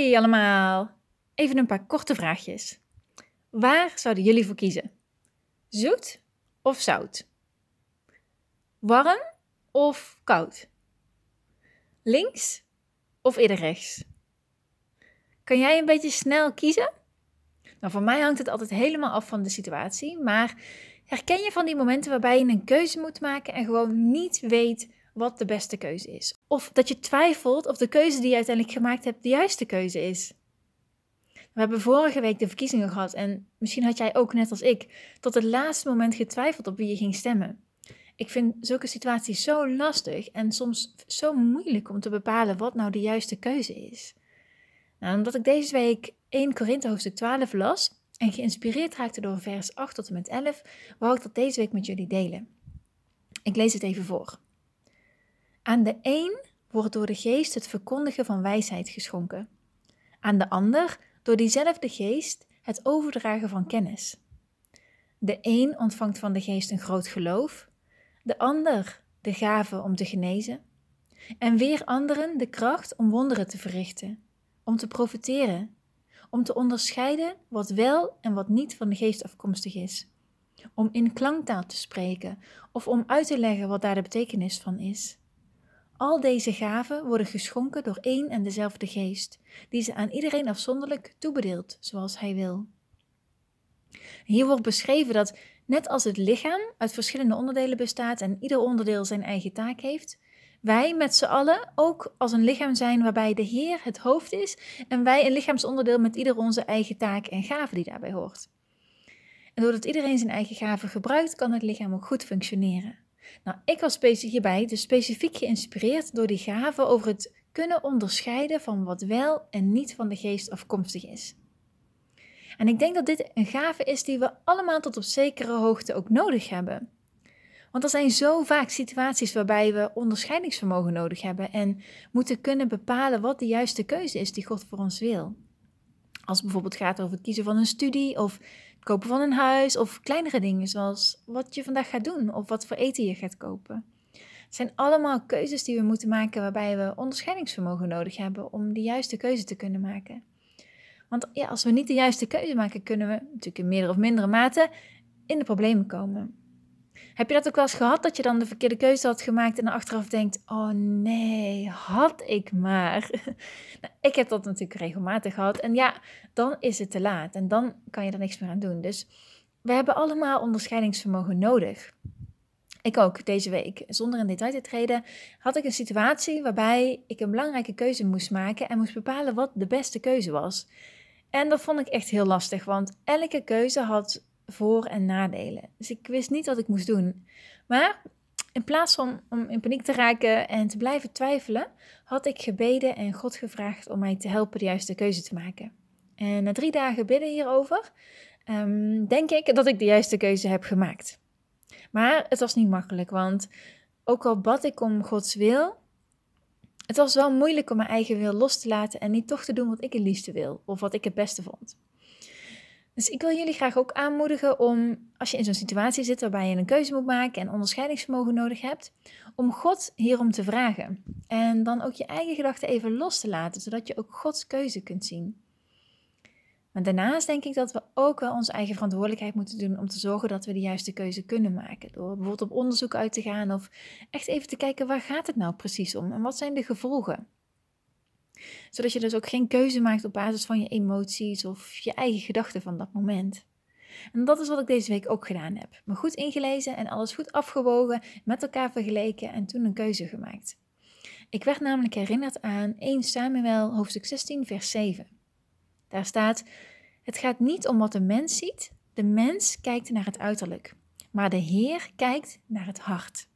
Hey allemaal! Even een paar korte vraagjes. Waar zouden jullie voor kiezen? Zoet of zout? Warm of koud? Links of eerder rechts? Kan jij een beetje snel kiezen? Nou, voor mij hangt het altijd helemaal af van de situatie, maar herken je van die momenten waarbij je een keuze moet maken en gewoon niet weet wat de beste keuze is. Of dat je twijfelt of de keuze die je uiteindelijk gemaakt hebt de juiste keuze is. We hebben vorige week de verkiezingen gehad en misschien had jij ook net als ik tot het laatste moment getwijfeld op wie je ging stemmen. Ik vind zulke situaties zo lastig en soms zo moeilijk om te bepalen wat nou de juiste keuze is. Nou, omdat ik deze week 1 Korinthe hoofdstuk 12 las en geïnspireerd raakte door vers 8 tot en met 11, wou ik dat deze week met jullie delen. Ik lees het even voor. Aan de een wordt door de geest het verkondigen van wijsheid geschonken. Aan de ander door diezelfde geest het overdragen van kennis. De een ontvangt van de geest een groot geloof, de ander de gave om te genezen, en weer anderen de kracht om wonderen te verrichten, om te profiteren, om te onderscheiden wat wel en wat niet van de geest afkomstig is, om in klanktaal te spreken of om uit te leggen wat daar de betekenis van is. Al deze gaven worden geschonken door één en dezelfde geest, die ze aan iedereen afzonderlijk toebedeelt, zoals hij wil. Hier wordt beschreven dat, net als het lichaam uit verschillende onderdelen bestaat en ieder onderdeel zijn eigen taak heeft, wij met z'n allen ook als een lichaam zijn waarbij de Heer het hoofd is en wij een lichaamsonderdeel met ieder onze eigen taak en gave die daarbij hoort. En doordat iedereen zijn eigen gave gebruikt, kan het lichaam ook goed functioneren. Nou, ik was hierbij dus specifiek geïnspireerd door die gave over het kunnen onderscheiden van wat wel en niet van de geest afkomstig is. En ik denk dat dit een gave is die we allemaal tot op zekere hoogte ook nodig hebben. Want er zijn zo vaak situaties waarbij we onderscheidingsvermogen nodig hebben en moeten kunnen bepalen wat de juiste keuze is die God voor ons wil. Als het bijvoorbeeld gaat over het kiezen van een studie of het kopen van een huis of kleinere dingen zoals wat je vandaag gaat doen of wat voor eten je gaat kopen. Het zijn allemaal keuzes die we moeten maken waarbij we onderscheidingsvermogen nodig hebben om de juiste keuze te kunnen maken. Want ja, als we niet de juiste keuze maken, kunnen we natuurlijk in meerdere of mindere mate in de problemen komen. Heb je dat ook wel eens gehad, dat je dan de verkeerde keuze had gemaakt en achteraf denkt, oh nee, had ik maar. nou, ik heb dat natuurlijk regelmatig gehad en ja, dan is het te laat en dan kan je er niks meer aan doen. Dus we hebben allemaal onderscheidingsvermogen nodig. Ik ook deze week. Zonder in detail te treden, had ik een situatie waarbij ik een belangrijke keuze moest maken en moest bepalen wat de beste keuze was. En dat vond ik echt heel lastig, want elke keuze had voor- en nadelen. Dus ik wist niet wat ik moest doen. Maar in plaats van om in paniek te raken en te blijven twijfelen, had ik gebeden en God gevraagd om mij te helpen de juiste keuze te maken. En na drie dagen bidden hierover, um, denk ik dat ik de juiste keuze heb gemaakt. Maar het was niet makkelijk, want ook al bad ik om Gods wil, het was wel moeilijk om mijn eigen wil los te laten en niet toch te doen wat ik het liefste wil of wat ik het beste vond. Dus ik wil jullie graag ook aanmoedigen om, als je in zo'n situatie zit waarbij je een keuze moet maken en onderscheidingsvermogen nodig hebt, om God hierom te vragen. En dan ook je eigen gedachten even los te laten, zodat je ook Gods keuze kunt zien. Maar daarnaast denk ik dat we ook wel onze eigen verantwoordelijkheid moeten doen om te zorgen dat we de juiste keuze kunnen maken. Door bijvoorbeeld op onderzoek uit te gaan of echt even te kijken waar gaat het nou precies om en wat zijn de gevolgen zodat je dus ook geen keuze maakt op basis van je emoties of je eigen gedachten van dat moment. En dat is wat ik deze week ook gedaan heb. Me goed ingelezen en alles goed afgewogen, met elkaar vergeleken en toen een keuze gemaakt. Ik werd namelijk herinnerd aan 1 Samuel hoofdstuk 16 vers 7. Daar staat: Het gaat niet om wat de mens ziet, de mens kijkt naar het uiterlijk, maar de Heer kijkt naar het hart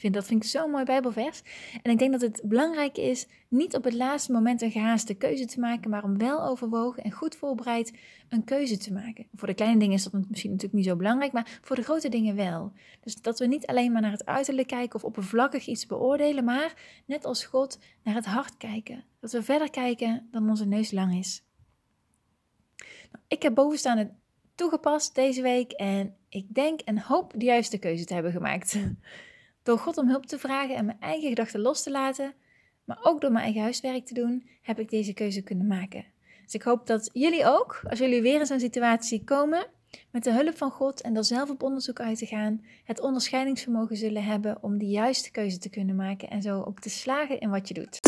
vind, dat vind ik zo'n mooi Bijbelvers. En ik denk dat het belangrijk is niet op het laatste moment een gehaaste keuze te maken, maar om wel overwogen en goed voorbereid een keuze te maken. Voor de kleine dingen is dat misschien natuurlijk niet zo belangrijk, maar voor de grote dingen wel. Dus dat we niet alleen maar naar het uiterlijk kijken of oppervlakkig iets beoordelen, maar net als God naar het hart kijken. Dat we verder kijken dan onze neus lang is. Nou, ik heb bovenstaande toegepast deze week en ik denk en hoop de juiste keuze te hebben gemaakt. Door God om hulp te vragen en mijn eigen gedachten los te laten, Maar ook door mijn eigen huiswerk te doen, heb ik deze keuze kunnen maken. Dus ik hoop dat jullie ook, als jullie weer in zo'n situatie komen, met de hulp van God en er zelf op onderzoek uit te gaan, het onderscheidingsvermogen zullen hebben om de juiste keuze te kunnen maken en zo ook te slagen in wat je doet.